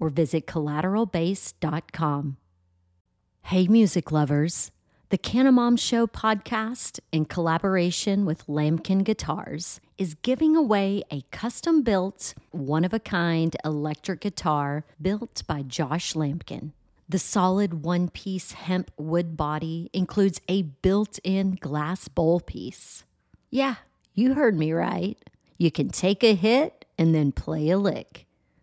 or visit collateralbase.com. Hey, music lovers. The Canna Mom Show podcast, in collaboration with Lamkin Guitars, is giving away a custom built, one of a kind electric guitar built by Josh Lamkin. The solid one piece hemp wood body includes a built in glass bowl piece. Yeah, you heard me right. You can take a hit and then play a lick.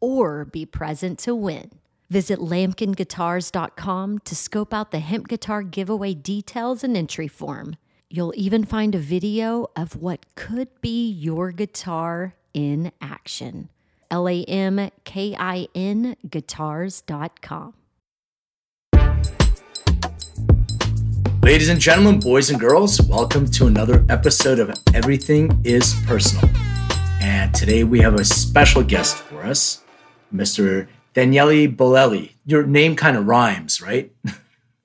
or be present to win. Visit lamkinguitars.com to scope out the hemp guitar giveaway details and entry form. You'll even find a video of what could be your guitar in action. L A M K I N guitars.com. Ladies and gentlemen, boys and girls, welcome to another episode of Everything is Personal. And today we have a special guest for us. Mr. Daniele Bolelli. Your name kind of rhymes, right?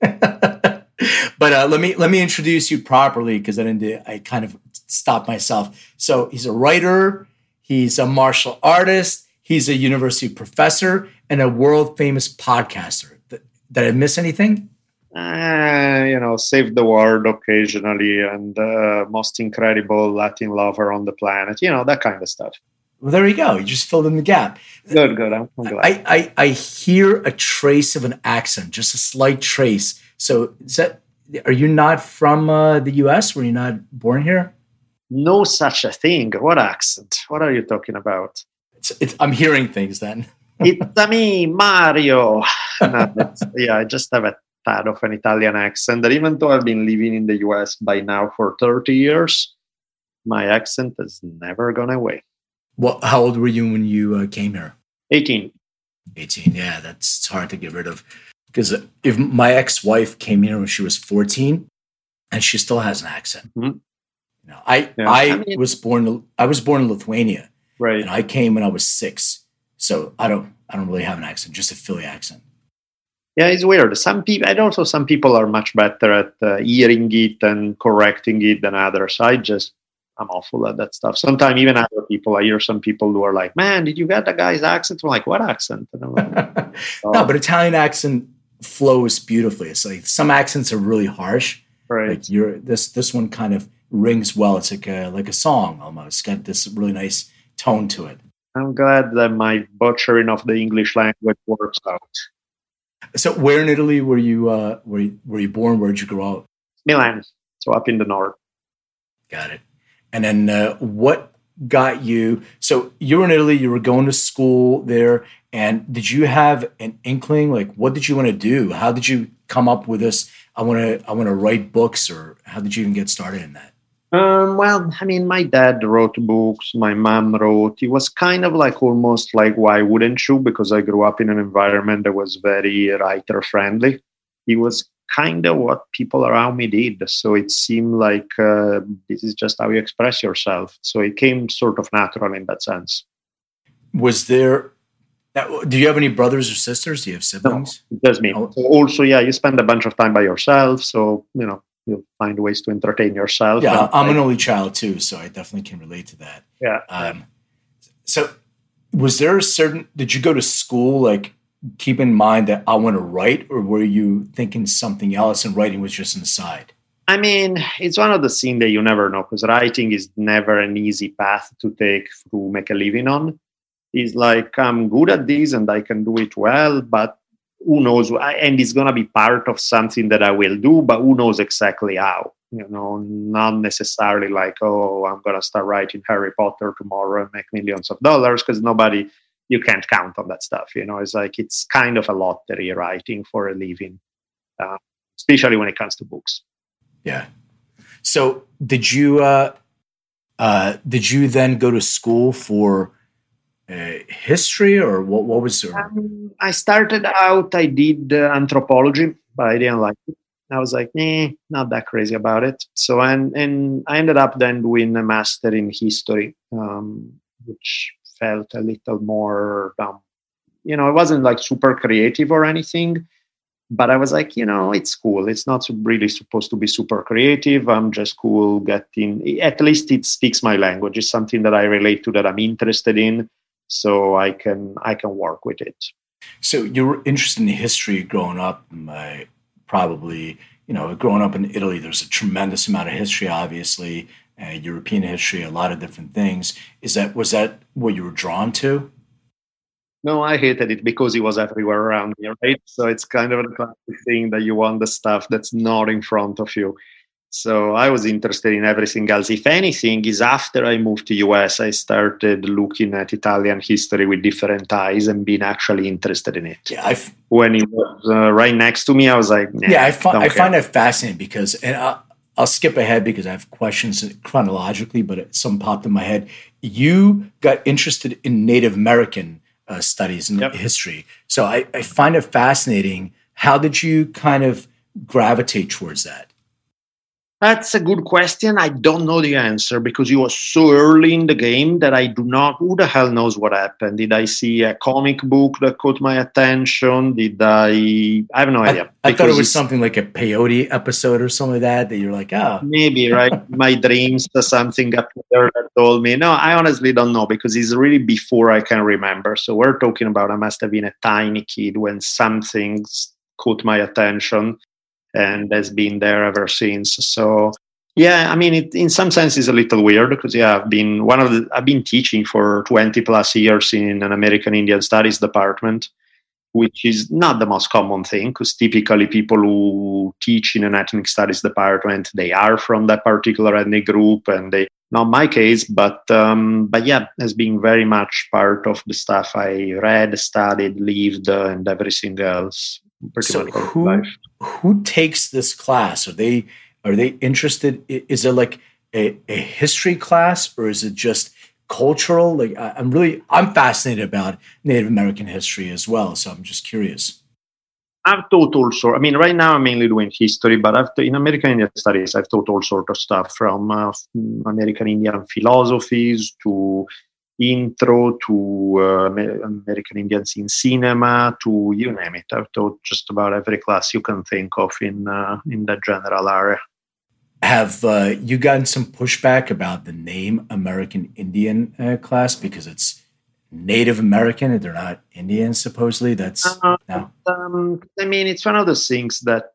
but uh, let me let me introduce you properly because I didn't. I kind of stopped myself. So he's a writer. He's a martial artist. He's a university professor and a world famous podcaster. Did I miss anything? Uh, you know, save the world occasionally and uh, most incredible Latin lover on the planet. You know that kind of stuff. Well, there you go. You just filled in the gap. Good, good. I'm, glad. I, I, I hear a trace of an accent, just a slight trace. So, is that are you not from uh, the U.S.? Were you not born here? No such a thing. What accent? What are you talking about? It's, it's, I'm hearing things then. it's me, Mario. No, yeah, I just have a tad of an Italian accent. That even though I've been living in the U.S. by now for 30 years, my accent has never gone away. What? How old were you when you uh, came here? 18. 18. Yeah, that's hard to get rid of. Because if my ex-wife came here when she was 14, and she still has an accent. Mm-hmm. You know, I yeah. I, I mean, was born I was born in Lithuania, right? And I came when I was six, so I don't I don't really have an accent, just a Philly accent. Yeah, it's weird. Some people, and also some people are much better at uh, hearing it and correcting it than others. I just I'm awful at that stuff. Sometimes even other people, I hear some people who are like, "Man, did you get the guy's accent?" I'm like, "What accent?" Like, oh. no, but Italian accent flows beautifully. It's like some accents are really harsh. Right. Like you're this this one kind of rings well. It's like a like a song almost. It's got this really nice tone to it. I'm glad that my butchering of the English language works out. So, where in Italy were you? Uh, were you, were you born? Where did you grow up? Milan, so up in the north. Got it. And then uh, what got you? So you were in Italy, you were going to school there. And did you have an inkling? Like, what did you want to do? How did you come up with this? I want to, I want to write books, or how did you even get started in that? Um, well, I mean, my dad wrote books. My mom wrote. It was kind of like almost like why wouldn't you? Because I grew up in an environment that was very writer friendly. It was kind of what people around me did. So it seemed like uh, this is just how you express yourself. So it came sort of natural in that sense. Was there? Do you have any brothers or sisters? Do you have siblings? No, just me. Oh. Also, yeah, you spend a bunch of time by yourself. So you know, you'll find ways to entertain yourself. Yeah, I'm an only child too, so I definitely can relate to that. yeah. Um, so, was there a certain? Did you go to school like keep in mind that I want to write, or were you thinking something else and writing was just an aside? I mean, it's one of the things that you never know because writing is never an easy path to take to make a living on. It's like I'm good at this and I can do it well, but who knows? And it's going to be part of something that I will do, but who knows exactly how? You know, not necessarily like, oh, I'm going to start writing Harry Potter tomorrow and make millions of dollars because nobody, you can't count on that stuff. You know, it's like it's kind of a lottery writing for a living, uh, especially when it comes to books. Yeah. So, did you uh, uh, did you then go to school for uh, history, or what? What was your? Um, I started out, I did uh, anthropology, but I didn't like it. I was like, eh, not that crazy about it. So, and, and I ended up then doing a master in history, um, which felt a little more, um, you know, it wasn't like super creative or anything, but I was like, you know, it's cool. It's not really supposed to be super creative. I'm just cool getting, at least it speaks my language. It's something that I relate to that I'm interested in. So I can I can work with it. So you were interested in history growing up. Uh, probably, you know, growing up in Italy, there's a tremendous amount of history, obviously, uh, European history, a lot of different things. Is that was that what you were drawn to? No, I hated it because it was everywhere around me, right? So it's kind of a classic thing that you want the stuff that's not in front of you. So I was interested in everything else. If anything, is after I moved to US, I started looking at Italian history with different eyes and being actually interested in it. Yeah, I when it was uh, right next to me, I was like, nah, yeah, I, fi- I find that fascinating because, and I'll, I'll skip ahead because I have questions chronologically, but some popped in my head. You got interested in Native American uh, studies and Yep. history, so I, I find it fascinating. How did you kind of gravitate towards that? That's a good question. I don't know the answer because it was so early in the game that I do not. Who the hell knows what happened? Did I see a comic book that caught my attention? Did I? I have no I, idea. I thought it was something like a peyote episode or something like that. That you're like, oh, Maybe right. My dreams or something up there that told me. No, I honestly don't know because it's really before I can remember. So we're talking about I must have been a tiny kid when something caught my attention, and has been there ever since. So yeah, I mean, it in some sense is a little weird because yeah, I've been one of the I've been teaching for twenty plus years in an American Indian Studies department which is not the most common thing because typically people who teach in an ethnic studies department they are from that particular ethnic group and they not my case but um, but yeah has been very much part of the stuff i read studied lived uh, and everything else so who life. who takes this class? Are they are they interested? Is it like a, a history class or is it just cultural? Like I, I'm really I'm fascinated about Native American history as well. So I'm just curious. I've taught all sort. I mean, right now I'm mainly doing history, but I've in American Indian studies, I've taught all sort of stuff from uh, American Indian philosophies to intro to uh, American Indians in cinema to you name it. I've taught just about every class you can think of in uh, in that general area. Have uh, you gotten some pushback about the name American Indian uh, class because it's Native American and they're not Indians supposedly? That's Uh, no. um, I mean, it's one of those things that.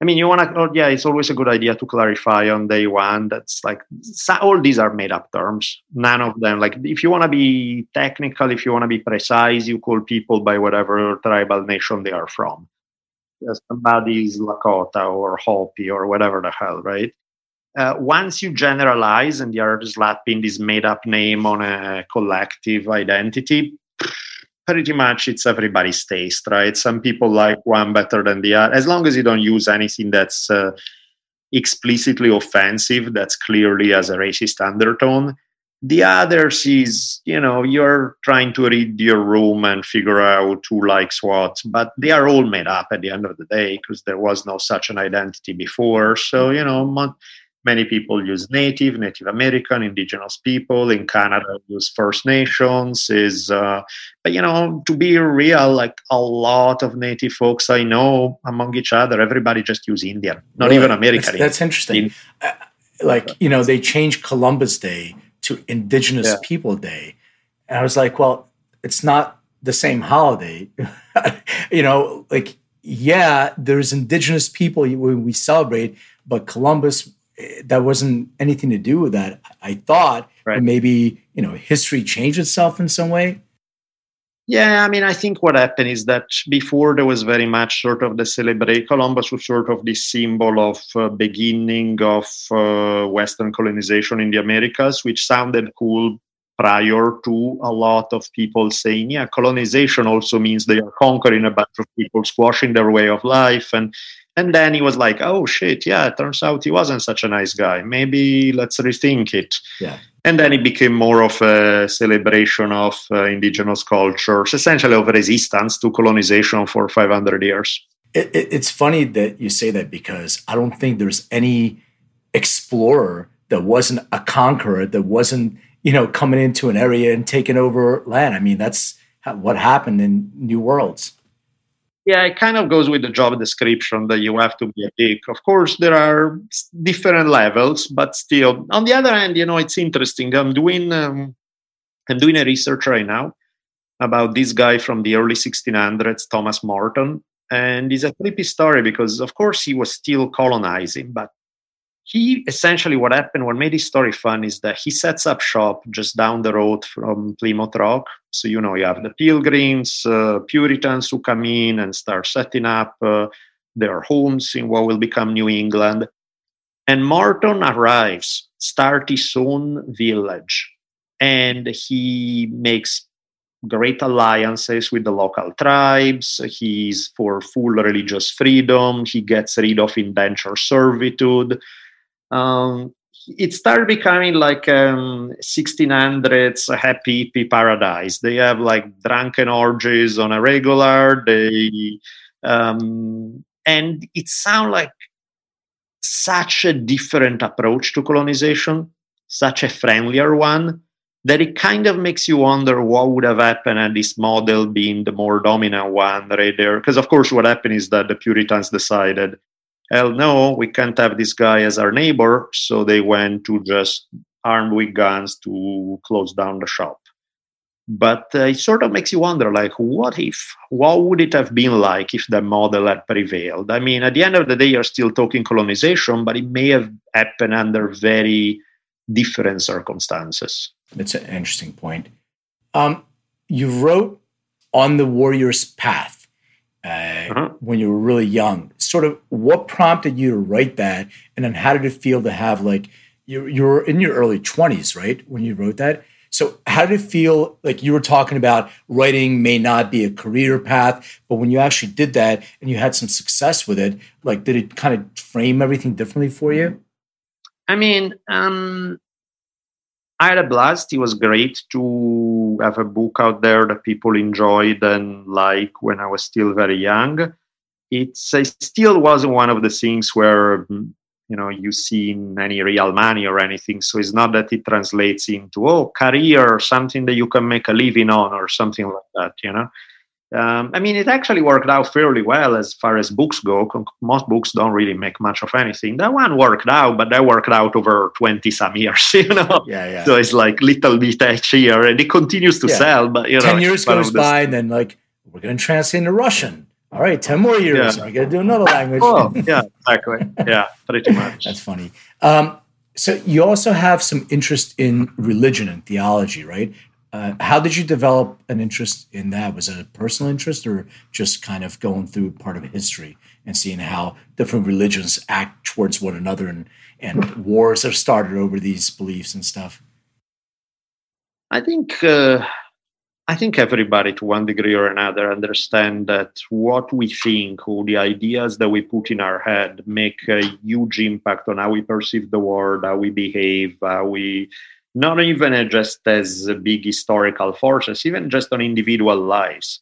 I mean, you want to. Oh, yeah, it's always a good idea to clarify on day one. That's like all these are made up terms. None of them. Like, if you want to be technical, if you want to be precise, you call people by whatever tribal nation they are from. Somebody's Lakota or Hopi or whatever the hell, right? Uh, once you generalize and you're slapping this made up name on a collective identity, pretty much it's everybody's taste, right? Some people like one better than the other, as long as you don't use anything that's uh, explicitly offensive, that's clearly has a racist undertone. The others is, you know, you're trying to read your room and figure out who likes what, but they are all made up at the end of the day because there was no such an identity before. So, you know, Many people use native, Native American, indigenous people. In Canada, use First Nations. Is uh, but you know, to be real, like a lot of native folks I know among each other, everybody just use Indian, not really? even American. That's, that's interesting. Uh, like you know, they changed Columbus Day to Indigenous yeah. People Day, and I was like, well, it's not the same holiday. you know, like yeah, there's Indigenous people when we celebrate, but Columbus that wasn't anything to do with that. I thought right. maybe you know history changed itself in some way. Yeah, I mean, I think what happened is that before there was very much sort of the celebrate. Columbus was sort of the symbol of uh, beginning of uh, Western colonization in the Americas, which sounded cool prior to a lot of people saying, yeah, colonization also means they are conquering a bunch of people, squashing their way of life, and and then he was like, oh shit, yeah, it turns out he wasn't such a nice guy. Maybe let's rethink it. Yeah. And then it became more of a celebration of uh, indigenous cultures, essentially of resistance to colonization for 500 years. It, it, it's funny that you say that because I don't think there's any explorer that wasn't a conqueror, that wasn't, you know, coming into an area and taking over land. I mean, that's what happened in New Worlds. Yeah, it kind of goes with the job description that you have to be a dick. Of course, there are different levels, but still. On the other hand, you know, it's interesting. I'm doing um, I'm doing a research right now about this guy from the early 1600s, Thomas Morton, and it's a creepy story because, of course, he was still colonizing, but he essentially what happened what made his story fun is that he sets up shop just down the road from plymouth rock so you know you have the pilgrims uh, puritans who come in and start setting up uh, their homes in what will become new england and Morton arrives start his own village and he makes great alliances with the local tribes. He's for full religious freedom. He gets rid of indentured servitude um, it started becoming like um, 1600s happy hippie paradise. They have like drunken orgies on a regular. They um, and it sounds like such a different approach to colonization, such a friendlier one that it kind of makes you wonder what would have happened had this model being the more dominant one right there. Because of course, what happened is that the Puritans decided hell no, we can't have this guy as our neighbor. So they went to just armed with guns to close down the shop. But uh, it sort of makes you wonder, like, what if? What would it have been like if the model had prevailed? I mean, at the end of the day, you're still talking colonization, but it may have happened under very different circumstances. That's an interesting point. Um, you wrote on the warrior's path uh, uh-huh. when you were really young. Sort of what prompted you to write that, and then how did it feel to have like you you were in your early twenties, right, when you wrote that. So how did it feel? Like you were talking about writing may not be a career path, but when you actually did that and you had some success with it, like did it kind of frame everything differently for you? I mean, um, I had a blast. It was great to have a book out there that people enjoyed and like when I was still very young. It's it still wasn't one of the things where you know you see any real money or anything. So it's not that it translates into oh career or something that you can make a living on or something like that. You know, um, I mean, it actually worked out fairly well as far as books go. Most books don't really make much of anything. That one worked out, but that worked out over 20 some years, you know? Yeah, yeah. So it's like little bit each year and it continues to yeah. sell, but you know. 10 years goes by and then like, we're going to translate into Russian. All right, 10 more years. Yeah. We're going to do another language. oh, yeah, exactly. Yeah, pretty much. That's funny. Um, so you also have some interest in religion and theology, right? Uh, how did you develop an interest in that? Was it a personal interest or just kind of going through part of history and seeing how different religions act towards one another and, and wars have started over these beliefs and stuff? I think uh, I think everybody, to one degree or another, understand that what we think or the ideas that we put in our head make a huge impact on how we perceive the world, how we behave, how we not even just as big historical forces, even just on individual lives.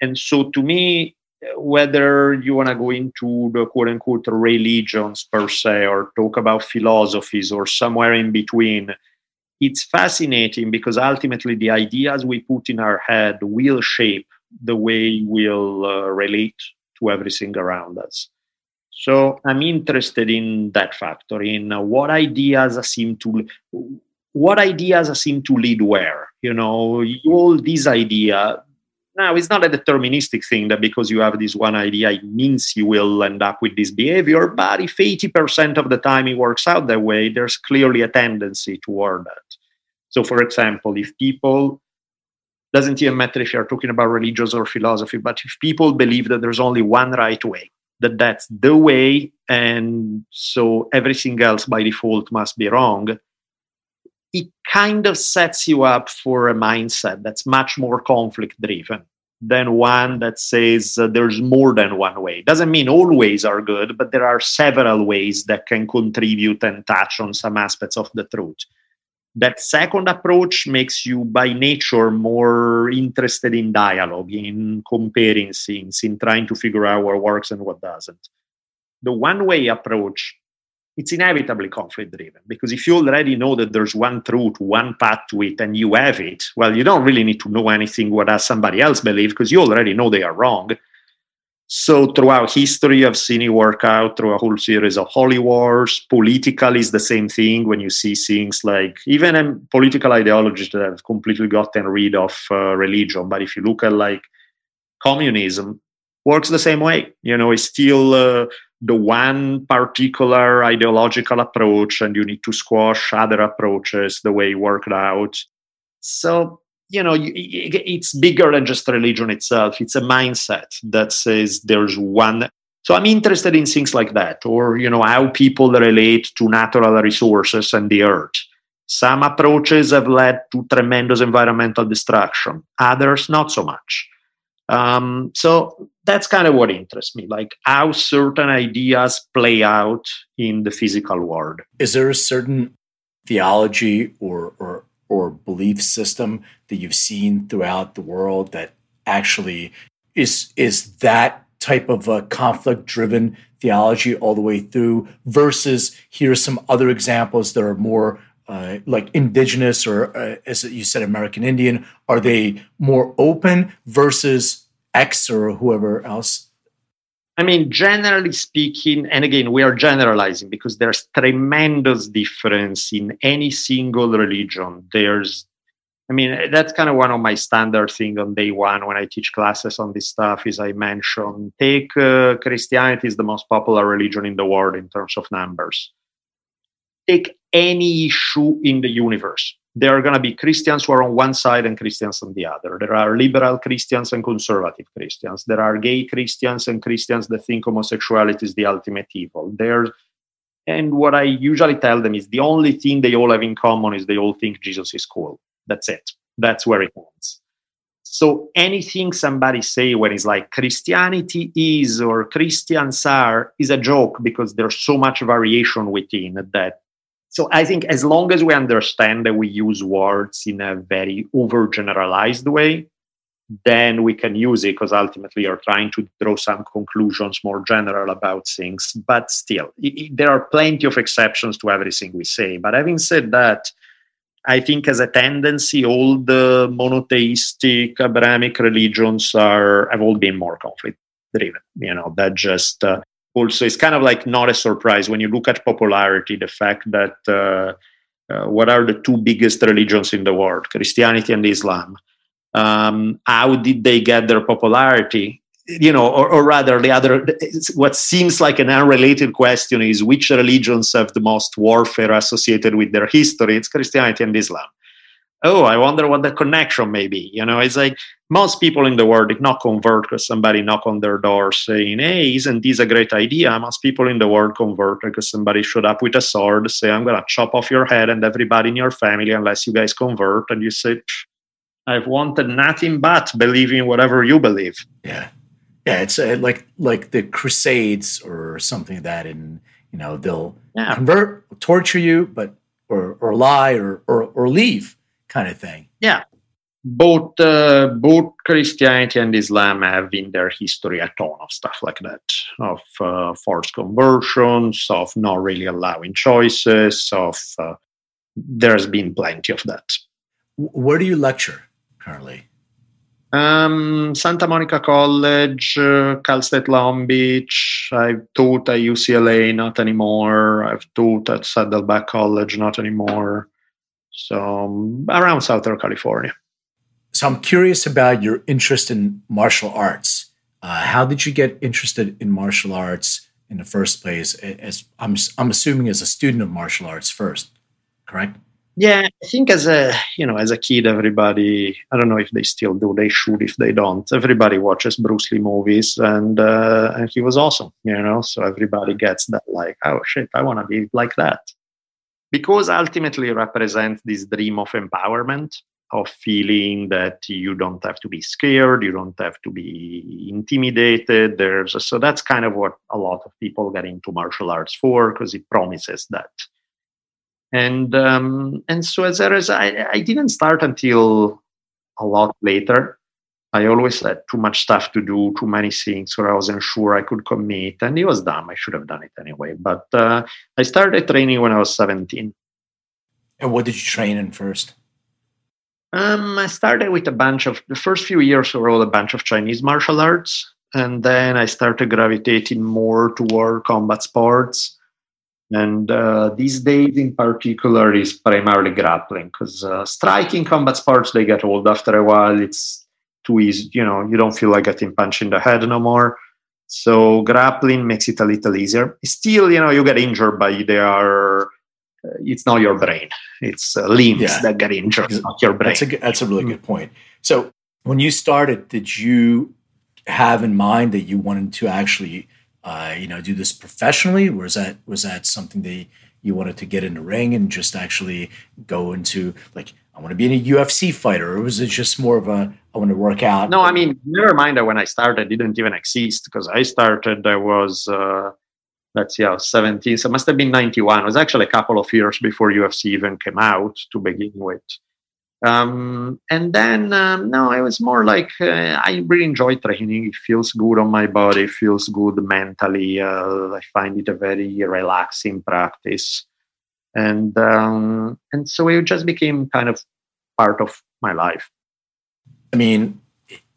And so to me, whether you want to go into the quote unquote religions per se or talk about philosophies or somewhere in between, it's fascinating because ultimately the ideas we put in our head will shape the way we'll uh, relate to everything around us. So I'm interested in that factor, in uh, what ideas seem to what ideas seem to lead where. You know, all these ideas now, it's not a deterministic thing that because you have this one idea, it means you will end up with this behavior. But if 80% of the time it works out that way, there's clearly a tendency toward that. So, for example, if people, doesn't even matter if you're talking about religious or philosophy, but if people believe that there's only one right way, that that's the way, and so everything else by default must be wrong, it kind of sets you up for a mindset that's much more conflict driven than one that says uh, there's more than one way. Doesn't mean all ways are good, but there are several ways that can contribute and touch on some aspects of the truth. That second approach makes you by nature more interested in dialogue, in comparing things, in trying to figure out what works and what doesn't. The one way approach it's inevitably conflict driven because if you already know that there's one truth, one path to it, and you have it, well, you don't really need to know anything what does somebody else believe because you already know they are wrong. So throughout history, I've seen it work out through a whole series of holy wars. Political is the same thing when you see things like even in political ideologies that have completely gotten rid of uh, religion. But if you look at like communism, works the same way. You know, it's still uh, the one particular ideological approach and you need to squash other approaches the way it worked out. So you know it's bigger than just religion itself. It's a mindset that says there's one. So i'm interested in things like that or you know how people relate to natural resources and the earth. Some approaches have led to tremendous environmental destruction others not so much. Um, so that's kind of what interests me, like how certain ideas play out in the physical world. Is there a certain theology or or or belief system that you've seen throughout the world that actually is is that type of a conflict driven theology all the way through versus here's some other examples that are more uh, like indigenous or uh, as you said american indian are they more open versus X or whoever else? I mean, generally speaking, and again, we are generalizing because there's tremendous difference in any single religion. There's, I mean, that's kind of one of my standard thing on day one when I teach classes on this stuff. Is I mention take uh, Christianity is the most popular religion in the world in terms of numbers. Take any issue in the universe there are going to be Christians who are on one side and Christians on the other. There are liberal Christians and conservative Christians. There are gay Christians and Christians that think homosexuality is the ultimate evil. There's and what I usually tell them is the only thing they all have in common is they all think Jesus is cool. That's it. That's where it ends. So anything somebody say when it's like Christianity is or Christians are is a joke because there's so much variation within that so I think as long as we understand that we use words in a very overgeneralized way, then we can use it because ultimately you're trying to draw some conclusions more general about things. But still, it, it, there are plenty of exceptions to everything we say. But having said that, I think as a tendency, all the monotheistic Abrahamic religions are have all been more conflict driven. You know, that just uh, also it's kind of like not a surprise when you look at popularity the fact that uh, uh, what are the two biggest religions in the world christianity and islam. Um, how did they get their popularity? You know or, or rather the other what seems like an unrelated question is which religions have the most warfare associated with their history? It's christianity and islam oh, I wonder what the connection may be. You know, it's like most people in the world did not convert because somebody knocked on their door saying, hey, isn't this a great idea? Most people in the world convert because somebody showed up with a sword, say, I'm going to chop off your head and everybody in your family unless you guys convert. And you say, I've wanted nothing but believing whatever you believe. Yeah. Yeah, it's uh, like like the Crusades or something like that, and you know they'll yeah. convert, torture you, but or or lie or or, or leave kind of thing. Yeah. both uh, both Christianity and Islam have in their history a ton of stuff like that, of uh, forced conversions, of not really allowing choices, of uh, there's been plenty of that. Where do you lecture currently? Um, Santa Monica College, uh, Cal State Long Beach. I've taught at UCLA, not anymore. I've taught at Saddleback College, not anymore. So around Southern California. So I'm curious about your interest in martial arts. Uh, how did you get interested in martial arts in the first place? As I'm, I'm assuming as a student of martial arts first, correct? Yeah, I think as a you know as a kid, everybody I don't know if they still do. They should if they don't. Everybody watches Bruce Lee movies, and uh, and he was awesome, you know. So everybody gets that like, oh shit, I want to be like that, because ultimately represents this dream of empowerment, of feeling that you don't have to be scared, you don't have to be intimidated. There's so that's kind of what a lot of people get into martial arts for, because it promises that and um, and so as a result, I, I didn't start until a lot later. I always had too much stuff to do, too many things, where I wasn't sure I could commit, and it was dumb. I should have done it anyway. But uh, I started training when I was 17. And what did you train in first? Um, I started with a bunch of the first few years were all a bunch of Chinese martial arts, and then I started gravitating more toward combat sports and uh, these days in particular is primarily grappling because uh, striking combat sports they get old after a while it's too easy you know you don't feel like getting punched in the head no more so grappling makes it a little easier still you know you get injured but they are uh, it's not your brain it's uh, limbs yeah. that get injured not your brain that's a, that's a really mm-hmm. good point so when you started did you have in mind that you wanted to actually uh, you know, do this professionally? Was that was that something that you wanted to get in the ring and just actually go into like I want to be in a UFC fighter, or was it just more of a I want to work out? No, I mean, never mind that when I started, didn't even exist because I started. I was uh, let's see, I was 17, so it must have been 91. It was actually a couple of years before UFC even came out to begin with. Um, and then, um, no, it was more like uh, I really enjoy training. It feels good on my body, it feels good mentally. Uh, I find it a very relaxing practice. And, um, and so it just became kind of part of my life. I mean,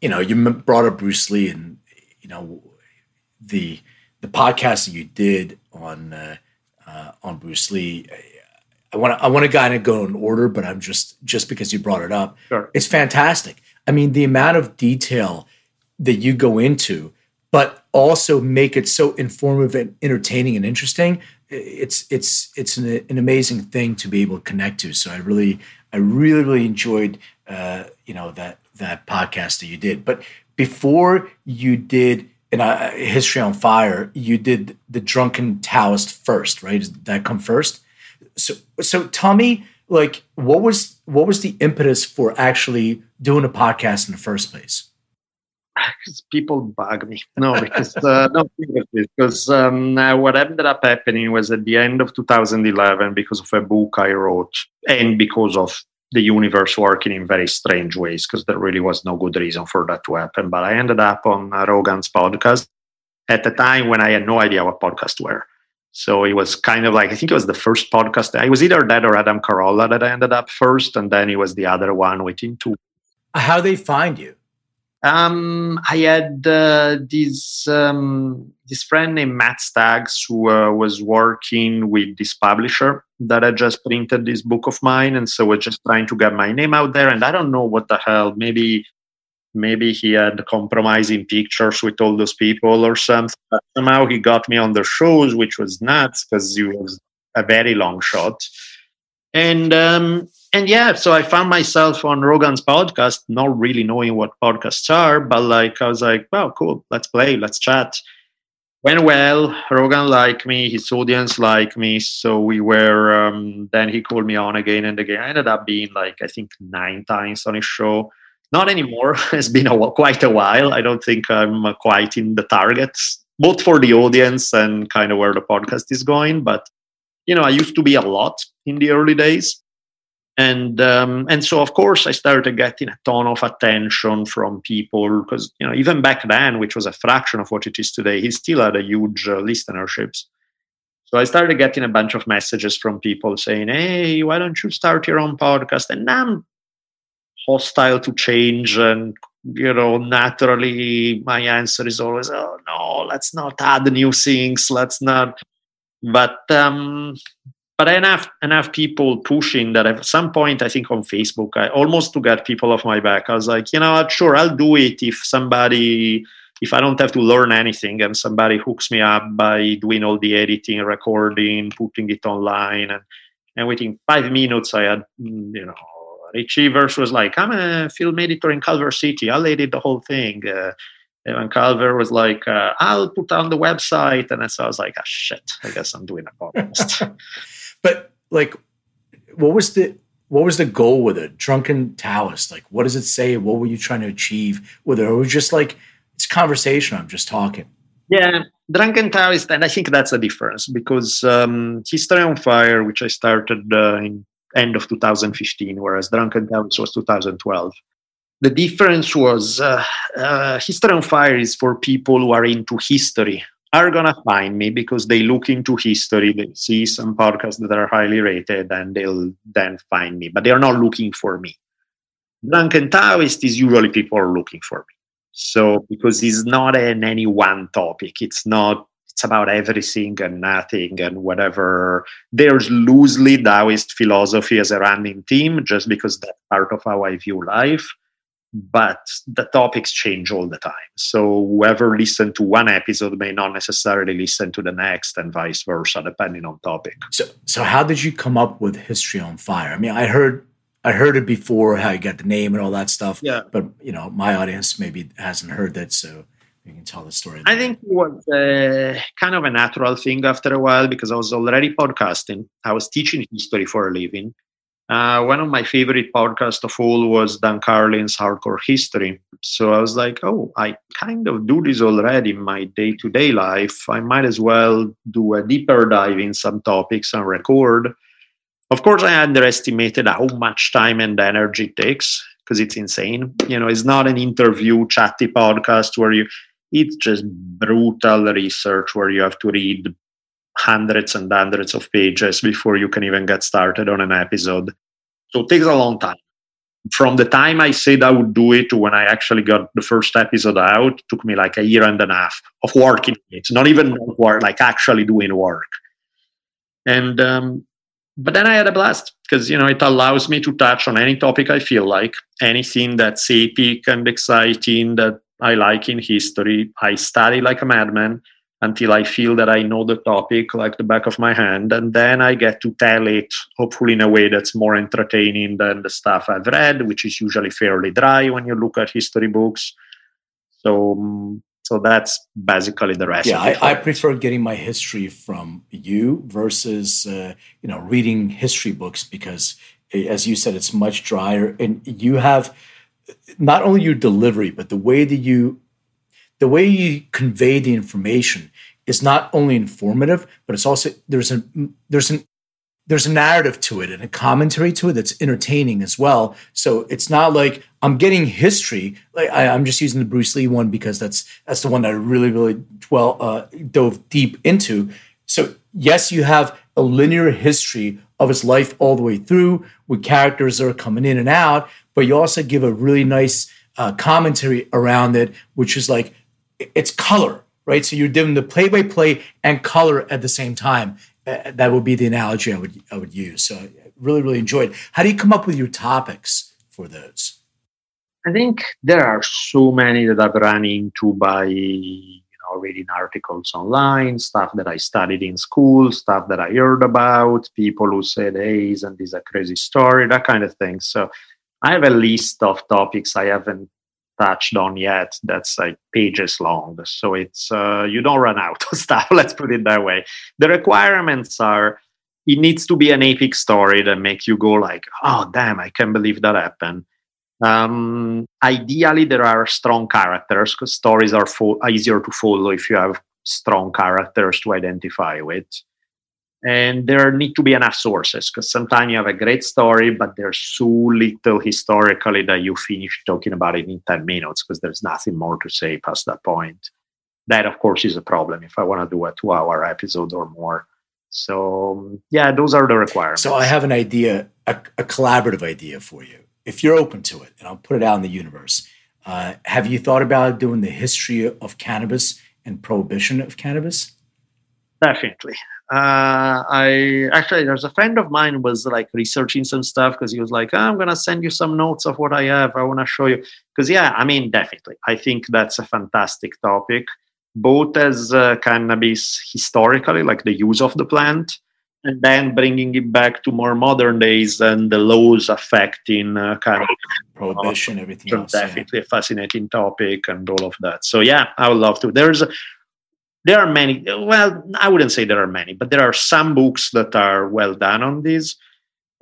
you know, you brought up Bruce Lee and, you know, the, the podcast that you did on, uh, uh on Bruce Lee, I want to I want to kind of go in order, but I'm just just because you brought it up. Sure. It's fantastic. I mean, the amount of detail that you go into, but also make it so informative and entertaining and interesting. It's it's it's an, an amazing thing to be able to connect to. So I really I really really enjoyed uh, you know that that podcast that you did. But before you did in a history on fire, you did the drunken Taoist first, right? Did that come first? So so tell me like what was what was the impetus for actually doing a podcast in the first place? Because people bug me. No because uh, no because um, uh, what ended up happening was at the end of 2011 because of a book i wrote and because of the universe working in very strange ways because there really was no good reason for that to happen. But i ended up on rogan's podcast. At the time when i had no idea what podcasts were so it was kind of like I think it was the first podcast. It was either that or Adam Carolla that I ended up first, and then it was the other one within two. How they find you? Um, I had uh, this um, this friend named Matt Staggs who uh, was working with this publisher that had just printed this book of mine, and so we're just trying to get my name out there. And I don't know what the hell, maybe maybe he had compromising pictures with all those people or something. But somehow he got me on the shows, which was nuts because it was a very long shot. And um, and yeah, so I found myself on Rogan's podcast, not really knowing what podcasts are, but like I was like, wow, cool, let's play, let's chat. Went well. Rogan liked me, his audience liked me, so we were. Um, then he called me on again and again. I ended up being like I think nine times on his show not anymore. it's been a, quite a while. I don't think I'm quite in the targets, both for the audience and kind of where the podcast is going. But, you know, I used to be a lot in the early days. and um, and so of course I started getting a ton of attention from people because you know even back then, which was a fraction of what it is today, he still had a huge uh, listenerships. So I started getting a bunch of messages from people saying, "Hey, why don't you start your own podcast?" And I'm hostile to change, and you know, naturally, my answer is always, "Oh no, let's not add new things. Let's not." But um, but enough enough people pushing that at some point, I think on Facebook, I almost to get people off my back. I was like, you know? Sure, I'll do it if somebody if I don't have to learn anything and somebody hooks me up by doing all the editing, recording, putting it online, and and within five minutes I had mm, you know Rich Evers was like, I'm a film editor in Culver City. I'll edit the whole thing. Uh, Evan Culver was like, uh, I'll put on the website. And so I was like, oh, shit, I guess I'm doing a podcast. but like, what was the, what was the goal with it? Drunken Taoist. Like, what does it say? What were you trying to achieve with it? Or it was just like, it's conversation. I'm just talking. Yeah, Drunken Taoist, and I think that's the difference because um, History on Fire, which I started uh, in end of 2015, whereas Drunken Taoist was 2012. The difference was uh, uh, History on Fire is for people who are into history, are gonna find me because they look into history, they see some podcasts that are highly rated, and they'll then find me. But they are not looking for me. Drunken Taoist is usually people are looking for me. So because it's not in any one topic, it's not it's about everything and nothing and whatever. There's loosely Taoist philosophy as a running theme, just because that's part of how I view life. But the topics change all the time. So whoever listened to one episode may not necessarily listen to the next, and vice versa, depending on topic. So, so how did you come up with History on Fire? I mean, I heard I heard it before how you got the name and all that stuff. Yeah. But you know, my audience maybe hasn't heard that, so you can tell the story. I think it was uh, kind of a natural thing after a while because I was already podcasting. I was teaching history for a living. Uh, one of my favorite podcasts of all was Dan Carlin's Hardcore History. So I was like, oh, I kind of do this already in my day to day life. I might as well do a deeper dive in some topics and record of course, I underestimated how much time and energy it takes because it's insane. You know, it's not an interview, chatty podcast where you, it's just brutal research where you have to read hundreds and hundreds of pages before you can even get started on an episode. So it takes a long time. From the time I said I would do it to when I actually got the first episode out, took me like a year and a half of working. It's not even work, like actually doing work. And um, but then I had a blast because you know it allows me to touch on any topic I feel like, anything that's epic and exciting that I like in history. I study like a madman until I feel that I know the topic like the back of my hand, and then I get to tell it, hopefully in a way that's more entertaining than the stuff I've read, which is usually fairly dry when you look at history books. So um, so that's basically the rest. Yeah, I, I, prefer getting my history from you versus uh, you know reading history books because, as you said, it's much drier, and you have not only your delivery but the way that you the way you convey the information is not only informative but it's also there's a there's an there's a narrative to it and a commentary to it that's entertaining as well. So it's not like I'm getting history. Like I, am just using the Bruce Lee one because that's that's the one that I really really well uh, dove deep into. So yes, you have a linear history of his life all the way through with characters that are coming in and out, but you also give a really nice uh, commentary around it, which is like it's color, right? So you're doing the play by play and color at the same time. Uh, that would be the analogy I would I would use. So I really really enjoyed. How do you come up with your topics for those? I think there are so many that I've run into by you know reading articles online, stuff that I studied in school, stuff that I heard about, people who said, "Hey, isn't this a crazy story?" That kind of thing. So I have a list of topics I haven't touched on yet that's like pages long. So it's uh, you don't run out of stuff let's put it that way. The requirements are it needs to be an epic story that make you go like oh damn i can't believe that happened. Um, ideally there are strong characters because stories are fo- easier to follow if you have strong characters to identify with and there need to be enough sources because sometimes you have a great story but there's so little historically that you finish talking about it in 10 minutes because there's nothing more to say past that point. That of course is a problem if i want to do a two hour episode or more. So yeah those are the requirements. So i have an idea a, a collaborative idea for you. If you're open to it and i'll put it out in the universe uh, have you thought about doing the history of cannabis and prohibition of cannabis? Definitely uh, I actually there's a friend of mine was like researching some stuff because he was like, oh, I'm gonna send you some notes of what I have. I want to show you because yeah, I mean definitely, I think that's a fantastic topic, both as uh, cannabis historically, like the use of the plant, and then bringing it back to more modern days and the laws affecting uh, kind of prohibition, everything. Else, definitely yeah. a fascinating topic and all of that. So yeah, I would love to. There's there are many well i wouldn't say there are many but there are some books that are well done on this.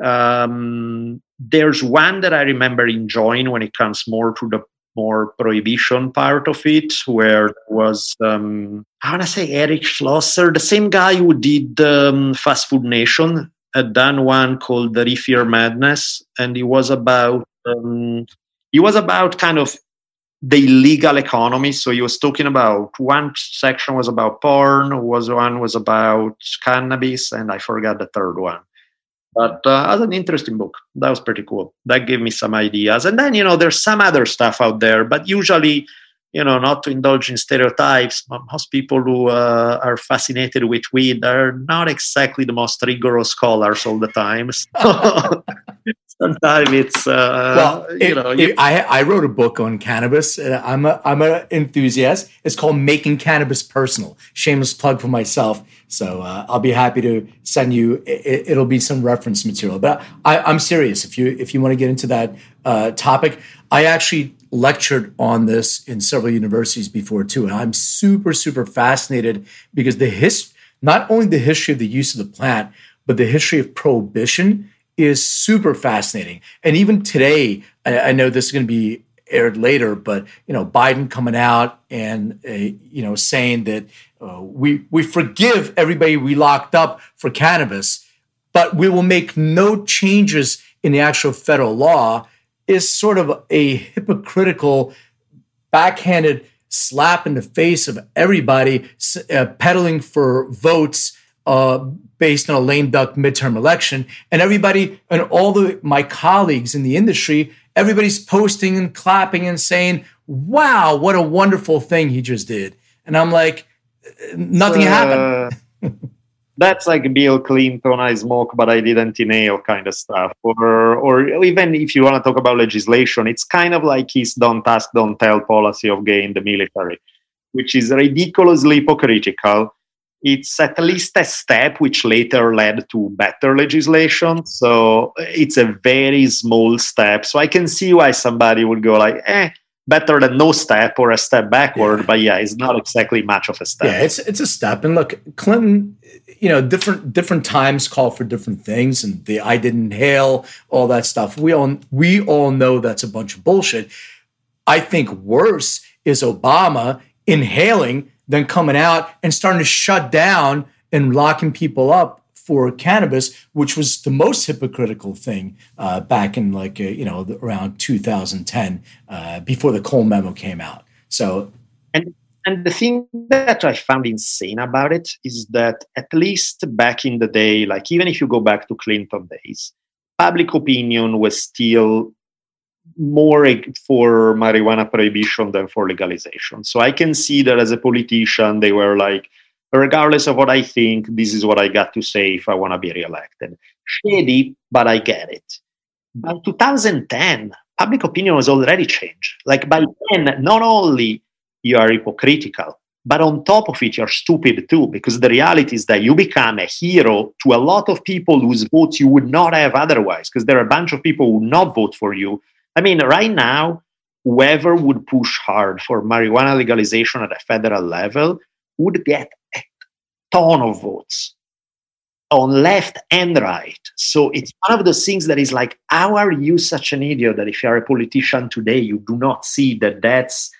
Um, there's one that i remember enjoying when it comes more to the more prohibition part of it where was um, i want to say eric schlosser the same guy who did um, fast food nation had done one called the reefer madness and it was about um, it was about kind of the illegal economy. So he was talking about one section was about porn, was one was about cannabis, and I forgot the third one. But uh, as an interesting book, that was pretty cool. That gave me some ideas. And then you know, there's some other stuff out there, but usually, you know, not to indulge in stereotypes. Most people who uh, are fascinated with weed are not exactly the most rigorous scholars all the time. So sometimes it's uh, well, you know. It, I I wrote a book on cannabis. I'm a I'm an enthusiast. It's called Making Cannabis Personal. Shameless plug for myself. So uh, I'll be happy to send you. It, will be some reference material. But I, am serious. If you if you want to get into that uh, topic, I actually lectured on this in several universities before too, and I'm super super fascinated because the his not only the history of the use of the plant, but the history of prohibition is super fascinating. And even today, I, I know this is going to be aired later, but you know, Biden coming out and uh, you know saying that uh, we we forgive everybody we locked up for cannabis, but we will make no changes in the actual federal law is sort of a hypocritical, backhanded slap in the face of everybody uh, peddling for votes uh, based on a lame duck midterm election. And everybody and all the my colleagues in the industry, everybody's posting and clapping and saying, "Wow, what a wonderful thing he just did." And I'm like, nothing uh, happened. that's like Bill Clinton, I smoke but I didn't inhale kind of stuff. Or, or even if you want to talk about legislation, it's kind of like his don't ask, don't tell policy of gay in the military, which is ridiculously hypocritical it's at least a step which later led to better legislation. So it's a very small step. So i can see why somebody would go like eh better than no step or a step backward yeah. but yeah it's not exactly much of a step. Yeah it's it's a step. And look clinton you know different different times call for different things and the i didn't inhale all that stuff. We all we all know that's a bunch of bullshit. I think worse is obama inhaling then coming out and starting to shut down and locking people up for cannabis, which was the most hypocritical thing uh, back in like uh, you know around 2010 uh, before the Cole memo came out. So and and the thing that I found insane about it is that at least back in the day, like even if you go back to Clinton days, public opinion was still more for marijuana prohibition than for legalization. So I can see that as a politician, they were like, regardless of what I think, this is what I got to say if I want to be reelected. Shady, but I get it. By 2010, public opinion was already changed. Like by then, not only you are hypocritical, but on top of it, you're stupid too, because the reality is that you become a hero to a lot of people whose votes you would not have otherwise, because there are a bunch of people who would not vote for you I mean, right now, whoever would push hard for marijuana legalization at a federal level would get a ton of votes on left and right. So it's one of those things that is like, how are you such an idiot that if you are a politician today, you do not see that that's,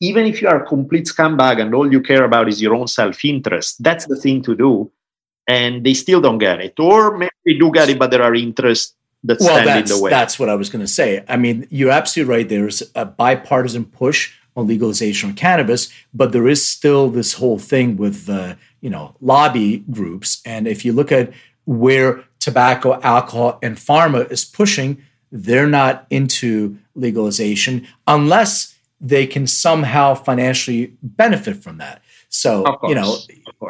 even if you are a complete scumbag and all you care about is your own self interest, that's the thing to do. and they still don't get it, or maybe they do get it, but there are interests that well, stand in the way. That's what I was going to say. I mean, you're absolutely right. There's a bipartisan push on legalization of cannabis, but there is still this whole thing with uh, you know lobby groups, and if you look at where tobacco, alcohol, and pharma is pushing, they're not into legalization unless they can somehow financially benefit from that. So, you know,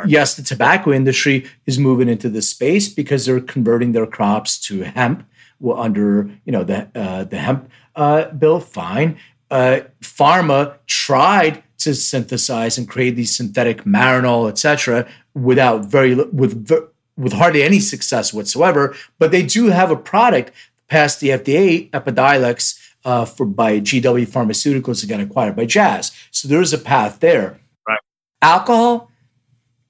yes, the tobacco industry is moving into this space because they're converting their crops to hemp well, under, you know, the uh, the hemp uh, bill. Fine. Uh, pharma tried to synthesize and create these synthetic marinol, et cetera, without very with with hardly any success whatsoever. But they do have a product past the FDA, Epidiolex, uh, for by GW Pharmaceuticals, again acquired by Jazz. So there is a path there. Right. Alcohol,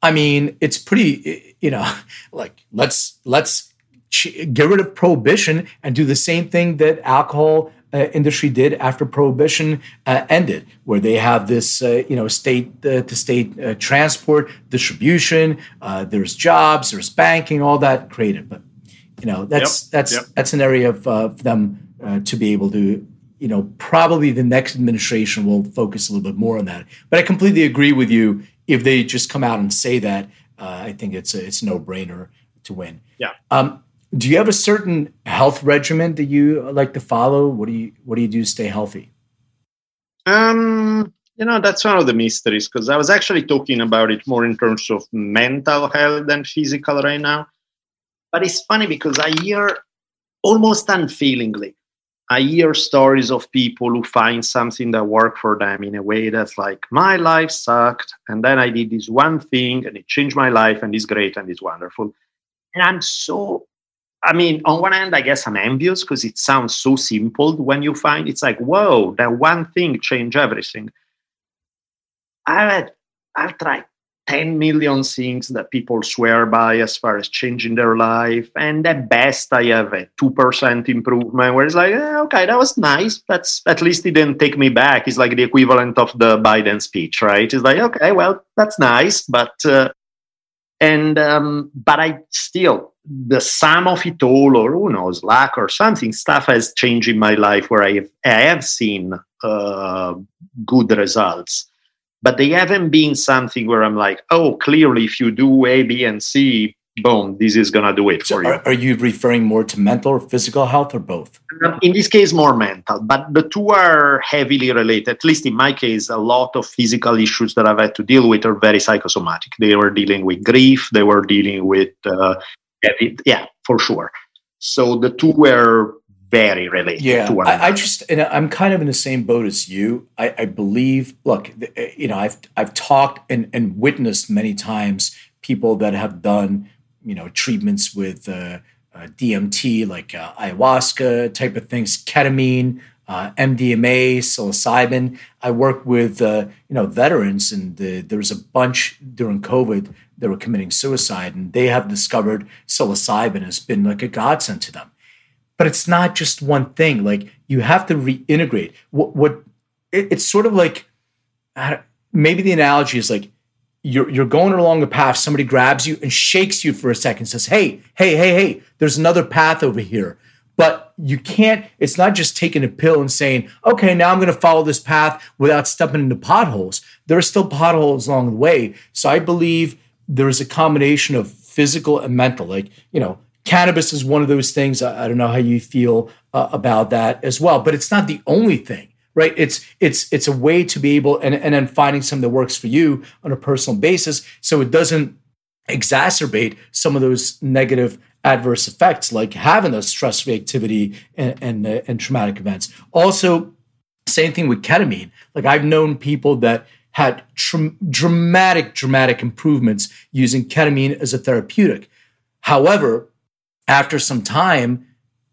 I mean, it's pretty. You know, like let's let's get rid of prohibition and do the same thing that alcohol uh, industry did after prohibition uh, ended, where they have this, uh, you know, state uh, to state uh, transport, distribution. Uh, there's jobs, there's banking, all that created. But you know, that's yep. that's yep. that's an area of for them to be able to. You know, probably the next administration will focus a little bit more on that. But I completely agree with you. If they just come out and say that, I think it's a, it's no brainer to win. Yeah. Um, do you have a certain health regimen that you like to follow? What do you what do you do to stay healthy? Um, you know, that's one of the mysteries because I was actually talking about it more in terms of mental health than physical right now. But it's funny because I hear almost unfeelingly, I hear stories of people who find something that worked for them in a way that's like, my life sucked. And then I did this one thing and it changed my life and it's great and it's wonderful. And I'm so I mean, on one hand, I guess I'm envious because it sounds so simple when you find it's like, whoa, that one thing changed everything. I've had, I've tried 10 million things that people swear by as far as changing their life. And at best, I have a 2% improvement where it's like, eh, okay, that was nice. That's at least it didn't take me back. It's like the equivalent of the Biden speech, right? It's like, okay, well, that's nice. But, uh, and, um, but I still, the sum of it all, or who knows, luck or something, stuff has changed in my life where I have, I have seen uh, good results. But they haven't been something where I'm like, oh, clearly, if you do A, B, and C, boom, this is going to do it so for you. Are, are, you referring more to mental or physical health or both? Um, in this case, more mental, but the two are heavily related. At least in my case, a lot of physical issues that I've had to deal with are very psychosomatic. They were dealing with grief, they were dealing with uh, yeah, for sure. So the two were very related. Yeah, I, I, just and I'm kind of in the same boat as you. I, I believe. Look, you know, I've I've talked and and witnessed many times people that have done you know treatments with uh, uh, DMT, like uh, ayahuasca type of things, ketamine, uh, MDMA, psilocybin. I work with uh, you know veterans, and the, there was a bunch during COVID that were committing suicide, and they have discovered psilocybin has been like a godsend to them. But it's not just one thing. Like you have to reintegrate. What, what it, it's sort of like maybe the analogy is like you're you're going along a path, somebody grabs you and shakes you for a second, says, "Hey, hey, hey, hey, there's another path over here." But you can't, it's not just taking a pill and saying, okay, now I'm going to follow this path without stepping into potholes. There are still potholes along the way. So I believe there is a combination of physical and mental. Like, you know, cannabis is one of those things. I, I don't know how you feel uh, about that as well, but it's not the only thing right it's it's it's a way to be able and, and then finding something that works for you on a personal basis so it doesn't exacerbate some of those negative adverse effects like having those stress reactivity and and, uh, and traumatic events. Also same thing with ketamine. Like i've known people that had tr- dramatic dramatic improvements using ketamine as a therapeutic. However after some time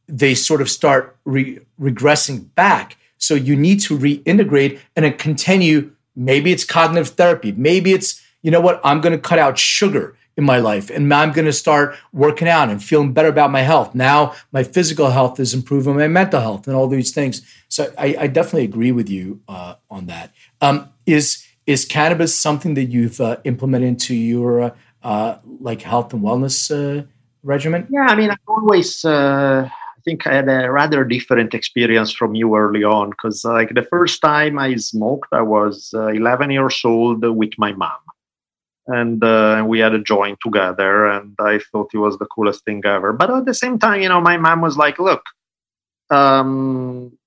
they sort of start re- regressing back. So you need to reintegrate and continue. Maybe it's cognitive therapy. Maybe it's, you know what, I'm going to cut out sugar in my life and I'm going to start working out and feeling better about my health. Now my physical health is improving, my mental health, and all these things. So I, I definitely agree with you uh, on that. Um, is is cannabis something that you've uh, implemented into your uh, uh, like health and wellness uh, regimen? Yeah, I mean, I always. Uh, I think I had a rather different experience from you early on because, like, the first time I smoked, I was uh, 11 years old with my mom, and uh, we had a joint together, and I thought it was the coolest thing ever. But at the same time, you know, my mom was like, "Look, um,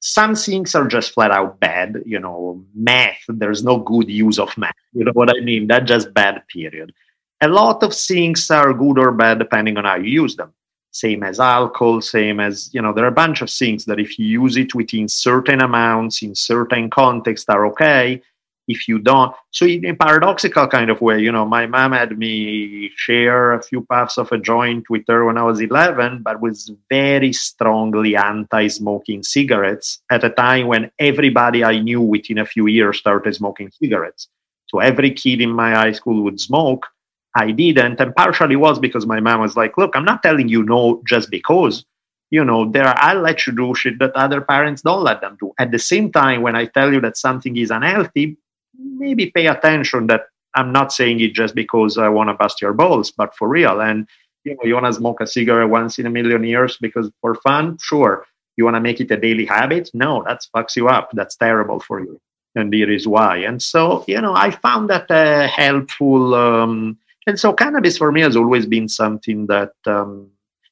some things are just flat out bad. You know, math, there's no good use of math. You know what I mean? That's just bad, period. A lot of things are good or bad depending on how you use them. Same as alcohol, same as, you know, there are a bunch of things that if you use it within certain amounts, in certain contexts, are okay if you don't. So in a paradoxical kind of way, you know, my mom had me share a few puffs of a joint with her when I was 11, but was very strongly anti-smoking cigarettes at a time when everybody I knew within a few years started smoking cigarettes. So every kid in my high school would smoke. I didn't, and partially was because my mom was like, "Look, I'm not telling you no just because." you know there are, i'll let you do shit that other parents don't let them do at the same time when i tell you that something is unhealthy maybe pay attention that I'm not saying it just because I want to bust your balls, but for real. And you know, you want to smoke a cigarette once in a million years because for fun, sure. You want to make it a daily habit? No, that fucks you up. That's terrible for you. And here is why. And so, you know, I found that uh, helpful. Um, and so, cannabis for me has always been something that, um,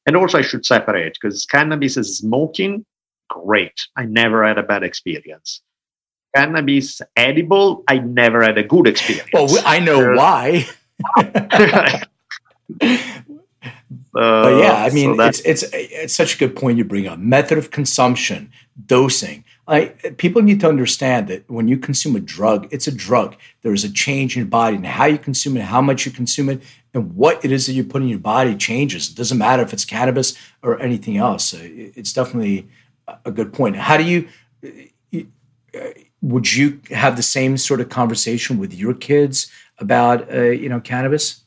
and also I should separate because cannabis is smoking, great. I never had a bad experience cannabis edible, I never had a good experience. Well, I know uh, why. but yeah, I mean, so it's it's it's such a good point you bring up. Method of consumption, dosing. Like people need to understand that when you consume a drug, it's a drug. There is a change in your body, and how you consume it, how much you consume it, and what it is that you put in your body changes. It doesn't matter if it's cannabis or anything else. It's definitely a good point. How do you? Would you have the same sort of conversation with your kids about uh, you know cannabis?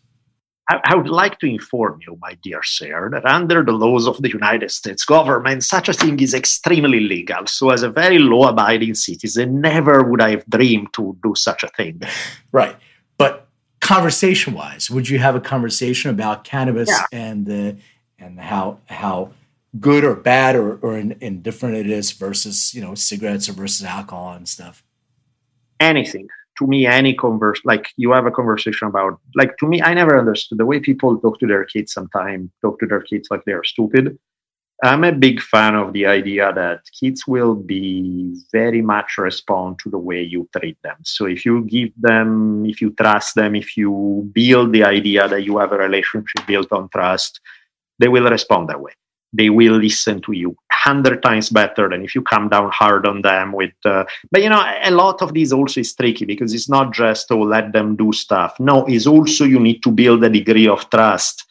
I, would like to inform you, my dear sir, that under the laws of the United States government, such a thing is extremely legal. So, as a very law-abiding citizen, never would I have dreamed to do such a thing. Right, but conversation-wise, would you have a conversation about cannabis yeah. and the and how how good or bad or, or indifferent it is versus you know cigarettes or versus alcohol and stuff? Anything. To me any converse like you have a conversation about like to me i never understood the way people talk to their kids sometimes talk to their kids like they're stupid. I'm a big fan of the idea that kids will be very much respond to the way you treat them. So if you give them if you trust them if you build the idea that you have a relationship built on trust they will respond that way they will listen to you hundred times better than if you come down hard on them with uh, but you know a lot of this also is tricky because it's not just oh let them do stuff. No it's also you need to build a degree of trust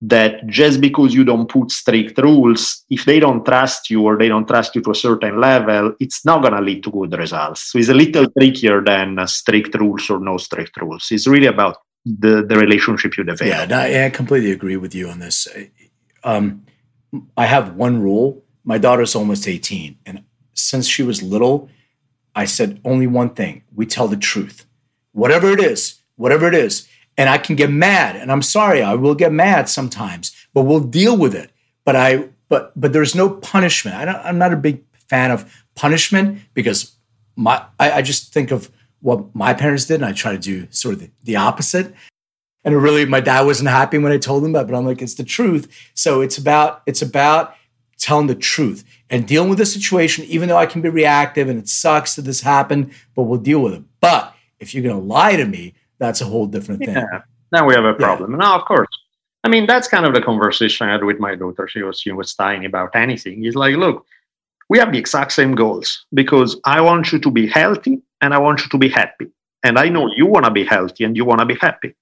that just because you don't put strict rules if they don't trust you or they don't trust you to a certain level it's not going to lead to good results. So it's a little trickier than uh, strict rules or no strict rules. It's really about the the relationship you develop. Yeah no, i completely agree with you on this. Um, I have one rule. My daughter's almost 18. And since she was little, I said only one thing we tell the truth. Whatever it is, whatever it is. And I can get mad. And I'm sorry, I will get mad sometimes, but we'll deal with it. But I but but there's no punishment. I am not a big fan of punishment because my I, I, just think of what my parents did and I try to do sort of the, the opposite and really my dad wasn't happy when I told him that, but I'm like, it's the truth. So it's about it's about telling the truth and dealing with the situation, even though I can be reactive and it sucks that this happened, but we'll deal with it. But if you're gonna lie to me, that's a whole different thing. Yeah. Now we have a problem. Yeah. Now, of course. I mean, that's kind of the conversation I had with my daughter. She was she was tiny about anything. He's like, look, we have the exact same goals because I want you to be healthy and I want you to be happy. And I know you want to be healthy and you want to be happy.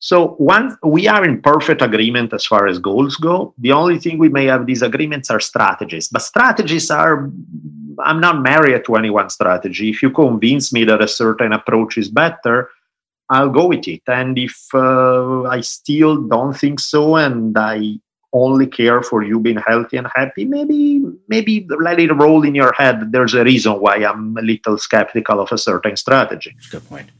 So once we are in perfect agreement as far as goals go, the only thing we may have disagreements are strategies. But strategies are I'm not married to any one strategy. If you convince me that a certain approach is better, I'll go with it. And if uh, I still don't think so, and I only care for you being healthy and happy, maybe maybe let it roll in your head. There's a reason why I'm a little skeptical of a certain strategy. Good point.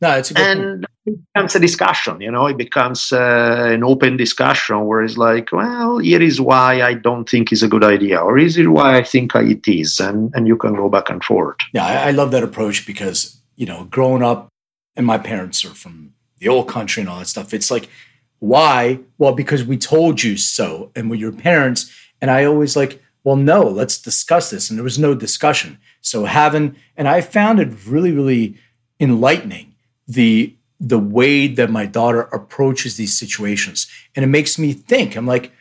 No, it's a good and it becomes a discussion. You know, it becomes uh, an open discussion where it's like, well, here is why I don't think it's a good idea, or is it why I think it is, and and you can go back and forth. Yeah, I, I love that approach because you know, growing up, and my parents are from the old country and all that stuff. It's like, why? Well, because we told you so, and we're your parents. And I always like, well, no, let's discuss this. And there was no discussion. So having, and I found it really, really enlightening the the way that my daughter approaches these situations. And it makes me think, I'm like,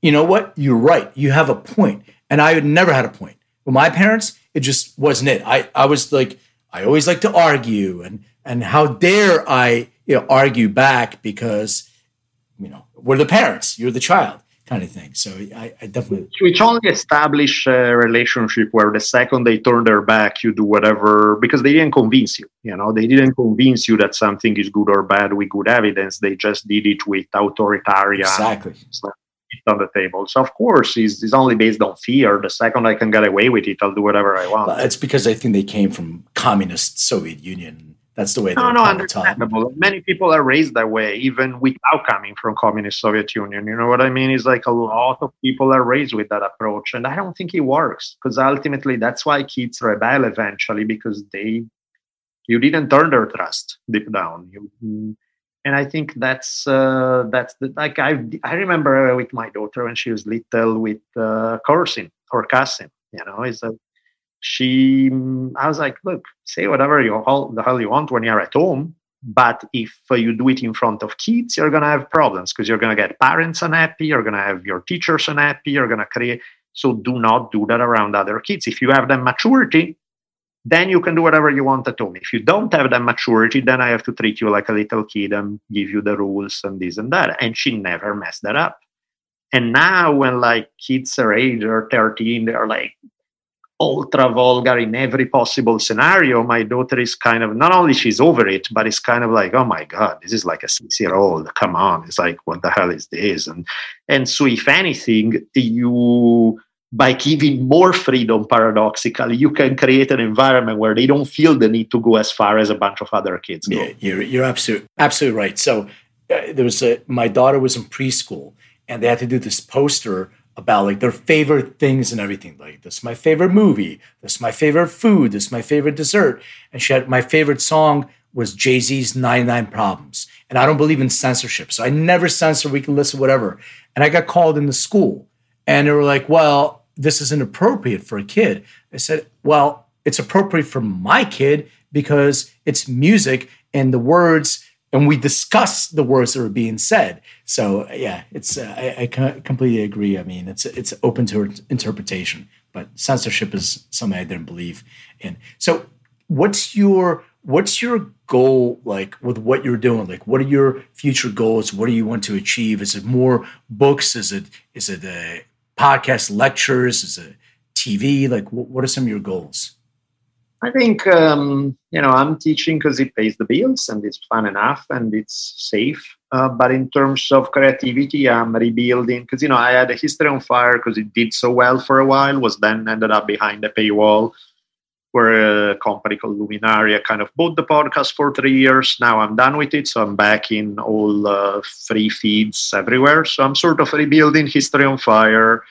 you know what? You're right. You have a point. And I had never had a point. With my parents, it just wasn't it. I, I was like, I always like to argue and and how dare I you know, argue back because you know we're the parents, you're the child kind of thing. So I, I definitely which only establish a relationship where the second they turn their back, you do whatever because they didn't convince you. You know, they didn't convince you that something is good or bad with good evidence. They just did it with authoritarian exactly on the table. So of course, it's, it's only based on fear. The second I can get away with it, I'll do whatever I want. Well, it's because I think they came from communist Soviet Union. That's the way no, no, understandable. Many people are raised that way, even without coming from communist Soviet Union. You know what I mean? It's like a lot of people are raised with that approach, and I don't think it works because ultimately that's why kids rebel eventually because they you didn't earn their trust deep down. You and I think that's uh, that's the, like I I remember with my daughter when she was little with uh, cursing or cussing. You know, is that she? I was like, look, say whatever you all, the hell you want when you're at home, but if uh, you do it in front of kids, you're gonna have problems because you're gonna get parents unhappy, you're gonna have your teachers unhappy, you're gonna create. So do not do that around other kids. If you have that maturity, then you can do whatever you want at home. If you don't have that maturity, then I have to treat you like a little kid and give you the rules and this and that. And she never messed that up. And now, when like kids are age or 13, they're like ultra vulgar in every possible scenario. My daughter is kind of not only she's over it, but it's kind of like, oh my god, this is like a six year old. Come on, it's like what the hell is this? And and so, if anything, you by giving more freedom paradoxically you can create an environment where they don't feel the need to go as far as a bunch of other kids go. yeah you're, you're absolutely absolutely right so uh, there was a my daughter was in preschool and they had to do this poster about like their favorite things and everything. Like this is my favorite movie. This is my favorite food. This is my favorite dessert. And she had my favorite song was jay-z's 99 problems. And i don't believe in censorship so i never censor. We can listen whatever. And i got called into school. And they were like well this isn't appropriate for a kid. I said, well, it's appropriate for my kid because it's music and the words, and we discuss the words that are being said. So yeah, it's uh, I, I, completely agree. I mean, it's it's open to interpretation, but censorship is something I didn't believe in. So what's your what's your goal like with what you're doing like what are your future goals what do you want to achieve is it more books is it is it a podcast lectures? Is it TV? Like, what are some of your goals? I think um, you know I'm teaching because it pays the bills and it's fun enough and it's safe. Uh, but in terms of creativity, I'm rebuilding because you know I had a history on fire because it did so well for a while. Was then ended up behind a paywall, where a company called Luminary kind of bought the podcast for three years. Now I'm done with it, so I'm back in all uh, free feeds everywhere. So I'm sort of rebuilding History on Fire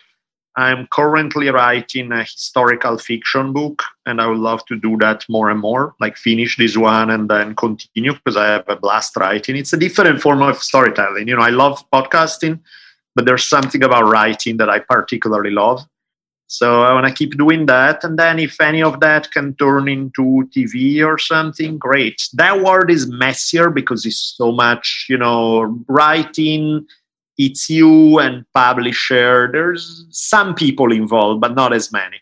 I'm currently writing a historical fiction book, and I would love to do that more and more, like finish this one and then continue because I have a blast writing. It's a different form of storytelling. You know, I love podcasting, but there's something about writing that I particularly love. So I want to keep doing that. And then if any of that can turn into TV or something, great. That word is messier because it's so much, you know, writing it's you and publisher. There's some people involved, but not as many.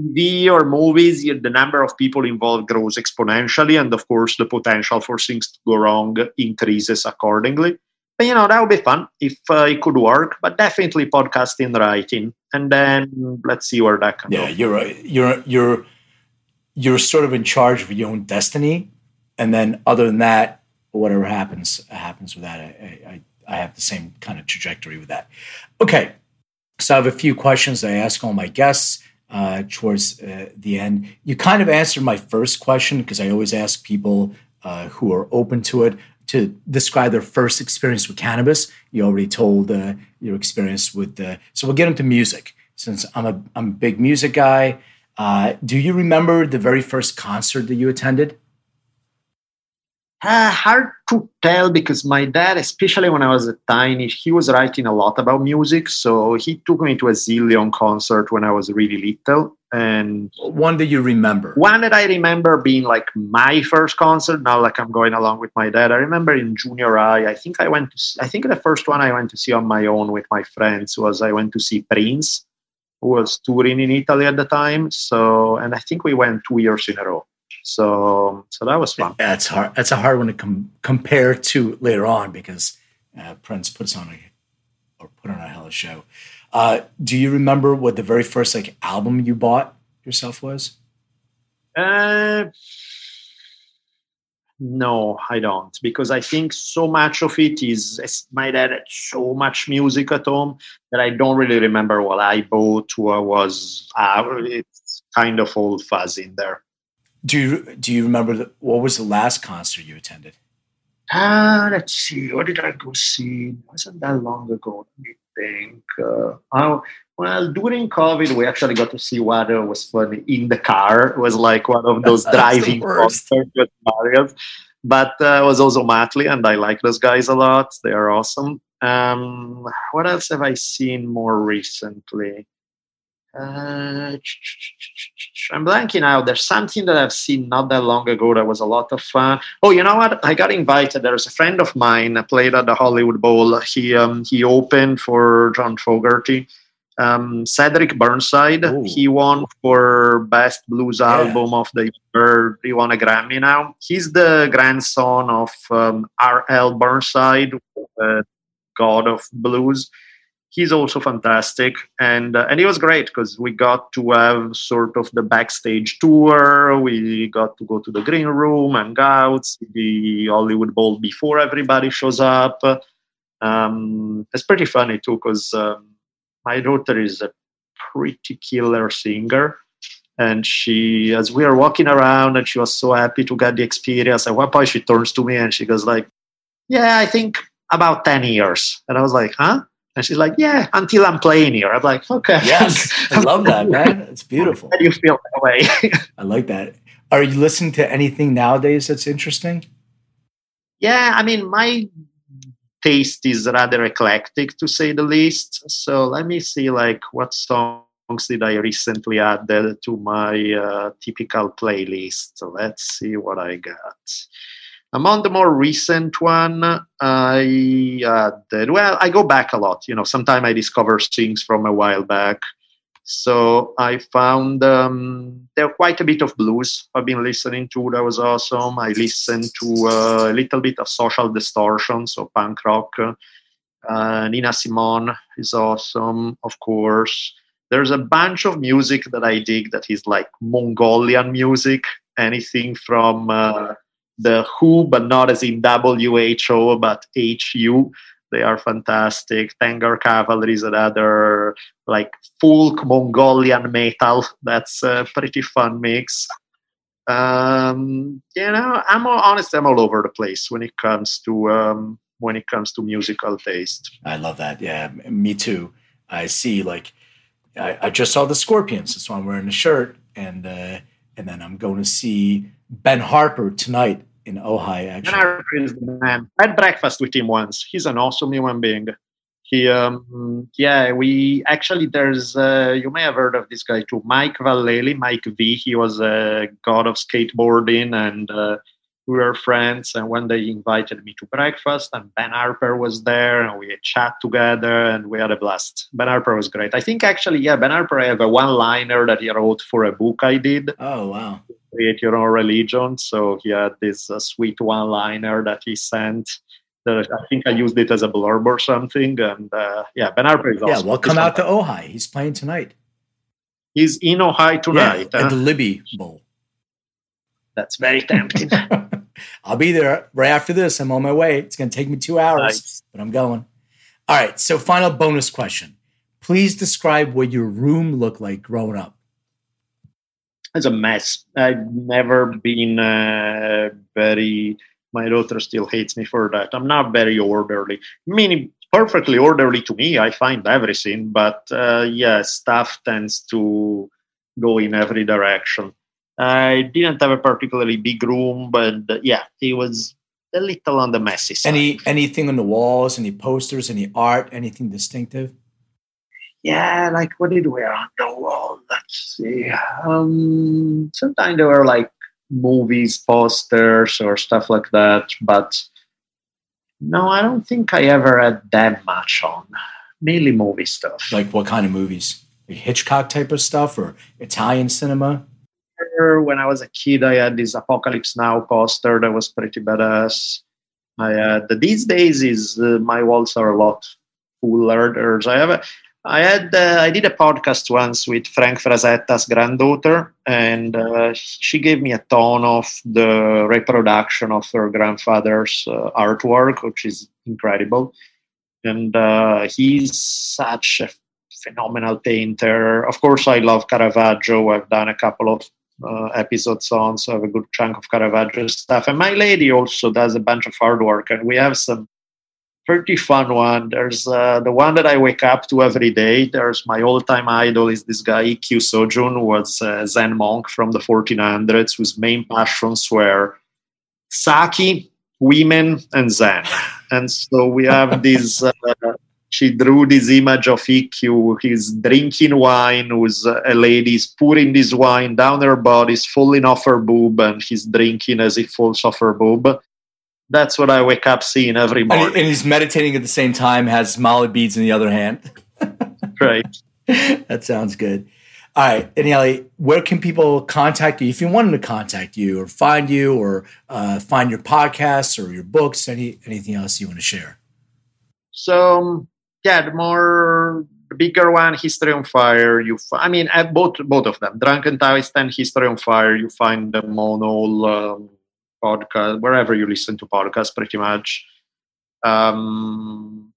TV or movies, the number of people involved grows exponentially, and of course, the potential for things to go wrong increases accordingly. But you know, that would be fun if uh, it could work. But definitely podcasting, writing, and then let's see where that can yeah, go. Yeah, you're. You're you're you're sort of in charge of your own destiny, and then other than that, whatever happens happens with that. I, I, I have the same kind of trajectory with that. Okay, so I have a few questions I ask all my guests uh, towards uh, the end. You kind of answered my first question because I always ask people uh, who are open to it to describe their first experience with cannabis. You already told uh, your experience with the. So we'll get into music since I'm a I'm a big music guy. Uh, do you remember the very first concert that you attended? Uh, hard to tell because my dad, especially when I was a tiny, he was writing a lot about music. So he took me to a zillion concert when I was really little. And one that you remember? One that I remember being like my first concert. Now, like I'm going along with my dad. I remember in junior high. I think I went. To, I think the first one I went to see on my own with my friends was I went to see Prince, who was touring in Italy at the time. So, and I think we went two years in a row. So so that was fun. That's hard. That's a hard one to com- compare to later on because uh, Prince puts on a or put on a hell of a show. Uh, do you remember what the very first like album you bought yourself was? Uh, no, I don't, because I think so much of it is my dad had so much music at home that I don't really remember what I bought or was. Uh, it's kind of all fuzzy in there. Do you do you remember the, what was the last concert you attended? Ah, uh, let's see. What did I go see? It wasn't that long ago. Let me think. Uh, oh, well, during COVID, we actually got to see what uh, was funny in the car. It was like one of those driving concerts with Marios. But uh, it was also Matley, and I like those guys a lot. They are awesome. Um, what else have I seen more recently? Uh, I'm blanking out. There's something that I've seen not that long ago that was a lot of fun. Oh, you know what? I got invited. There's a friend of mine that played at the Hollywood Bowl. He um, he opened for John Fogerty. Um, Cedric Burnside. Ooh. He won for best blues yeah. album of the year. He won a Grammy now. He's the grandson of um, R.L. Burnside, uh, god of blues he's also fantastic. And uh, and it was great because we got to have sort of the backstage tour. We got to go to the green room and out the hollywood bowl before everybody shows up. Um, it's pretty funny too because um, my daughter is a pretty killer singer. And she as we were walking around and she was so happy to get the experience at one point she turns to me and she goes like yeah i think about 10 years. And i was like huh and she's like, yeah, until I'm playing here. I'm like, okay. Yes. I love that, man. It's beautiful. How do you feel that way? I like that. Are you listening to anything nowadays that's interesting? Yeah, I mean, my taste is rather eclectic to say the least. So let me see, like, what songs did I recently add to my uh, typical playlist? So let's see what I got. Among the more recent one, I uh, did, well, I go back a lot. You know, sometimes I discover things from a while back. So I found um, there quite a bit of blues I've been listening to. That was awesome. I listened to uh, a little bit of social distortion, so punk rock. Uh, Nina Simone is awesome, of course. There's a bunch of music that I dig that is like Mongolian music. Anything from uh, the WHO, but not as in WHO, but HU. They are fantastic. Tengger Cavalry is another like folk Mongolian metal. That's a pretty fun mix. Um, you know, I'm honest. I'm all over the place when it comes to um, when it comes to musical taste. I love that. Yeah, me too. I see. Like, I, I just saw the Scorpions. That's why I'm wearing the shirt, and uh, and then I'm going to see Ben Harper tonight in Ojai, actually. Is the man. I had breakfast with him once. He's an awesome human being. He, um, yeah, we actually, there's, uh, you may have heard of this guy too, Mike Vallely, Mike V. He was a god of skateboarding and uh, we were friends. And one day he invited me to breakfast and Ben Harper was there and we chat together and we had a blast. Ben Harper was great. I think actually, yeah, Ben Harper, I have a one liner that he wrote for a book I did. Oh, wow create your own religion. So he had this uh, sweet one-liner that he sent. That I think I used it as a blurb or something. And uh, yeah, Ben Harper is awesome. Yeah, well, come out to Ojai. He's playing tonight. He's in Ojai tonight. Yeah, huh? at the Libby Bowl. That's very tempting. I'll be there right after this. I'm on my way. It's going to take me two hours, nice. but I'm going. All right. So, final bonus question. Please describe what your room looked like growing up. it's a mess. I've never been uh, very. My daughter still hates me for that. I'm not very orderly. Meaning perfectly orderly to me. I find everything, but uh, yeah, stuff tends to go in every direction. I didn't have a particularly big room, but uh, yeah, it was a little on the messy side. Any anything on the walls? Any posters? Any art? Anything distinctive? yeah, like what did we have on the wall? Let's see. Um, sometimes there were like movies, posters, or stuff like that. But no, I don't think I ever had that much on. Mainly movie stuff. Like what kind of movies? Like Hitchcock type of stuff or Italian cinema? When I was a kid, I had this Apocalypse Now poster that was pretty badass. I had these days is uh, my walls are a lot. There's I have a I had uh, I did a podcast once with Frank Frazetta's granddaughter, and uh, she gave me a ton of the reproduction of her grandfather's uh, artwork, which is incredible. And uh, he's such a phenomenal painter. Of course, I love Caravaggio. I've done a couple of uh, episodes on, so I have a good chunk of Caravaggio stuff. And my lady also does a bunch of artwork, and we have some pretty fun one. There's uh, the one that I wake up to every day. There's my all-time idol is this guy Ikkyu Sojun, who was a Zen monk from the 1400s, whose main passions were sake, women, and Zen. And so we have this. Uh, she drew this image of Ikkyu. He's drinking wine, who's a lady is pouring this wine down her body, is falling off her boob, and he's drinking as it falls off her boob that's what I wake up seeing every morning. And, he's meditating at the same time, has mala beads in the other hand. right. that sounds good. All right, Daniele, where can people contact you if you wanted to contact you or find you or uh, find your podcasts or your books? Any anything else you want to share? So um, yeah, the more the bigger one, History on Fire. You, I mean, both both of them, Drunken Taoist and History on Fire. You find them on all. Um, podcast, wherever you listen to podcasts, pretty much. Um,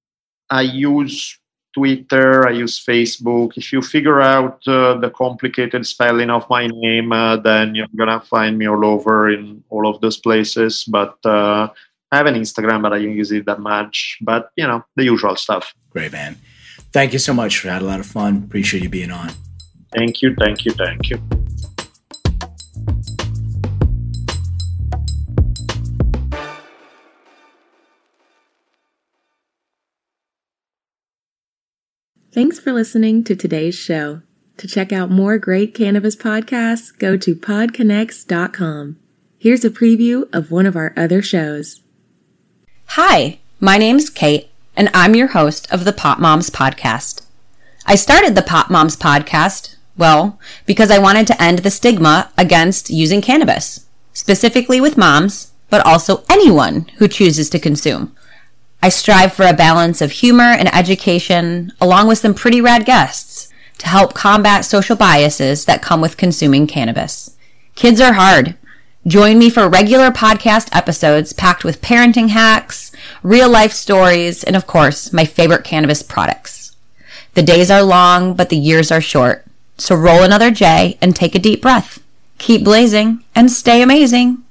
I use Twitter, I use Facebook. If you figure out uh, the complicated spelling of my name, uh, then you're gonna find me all over in all of those places. But uh, I have an Instagram, but I don't use it that much. But you know, the usual stuff. Great, man. Thank you so much. We had a lot of fun. Appreciate you being on. Thank you, thank you, thank you. Thanks for listening to today's show. To check out more great cannabis podcasts, go to podconnects.com. Here's a preview of one of our other shows. Hi, my name's Kate, and I'm your host of the Pop Moms Podcast. I started the Pop Moms Podcast, well, because I wanted to end the stigma against using cannabis, specifically with moms, but also anyone who chooses to consume. I strive for a balance of humor and education, along with some pretty rad guests, to help combat social biases that come with consuming cannabis. Kids are hard. Join me for regular podcast episodes packed with parenting hacks, real life stories, and of course, my favorite cannabis products. The days are long, but the years are short. So roll another J and take a deep breath. Keep blazing and stay amazing.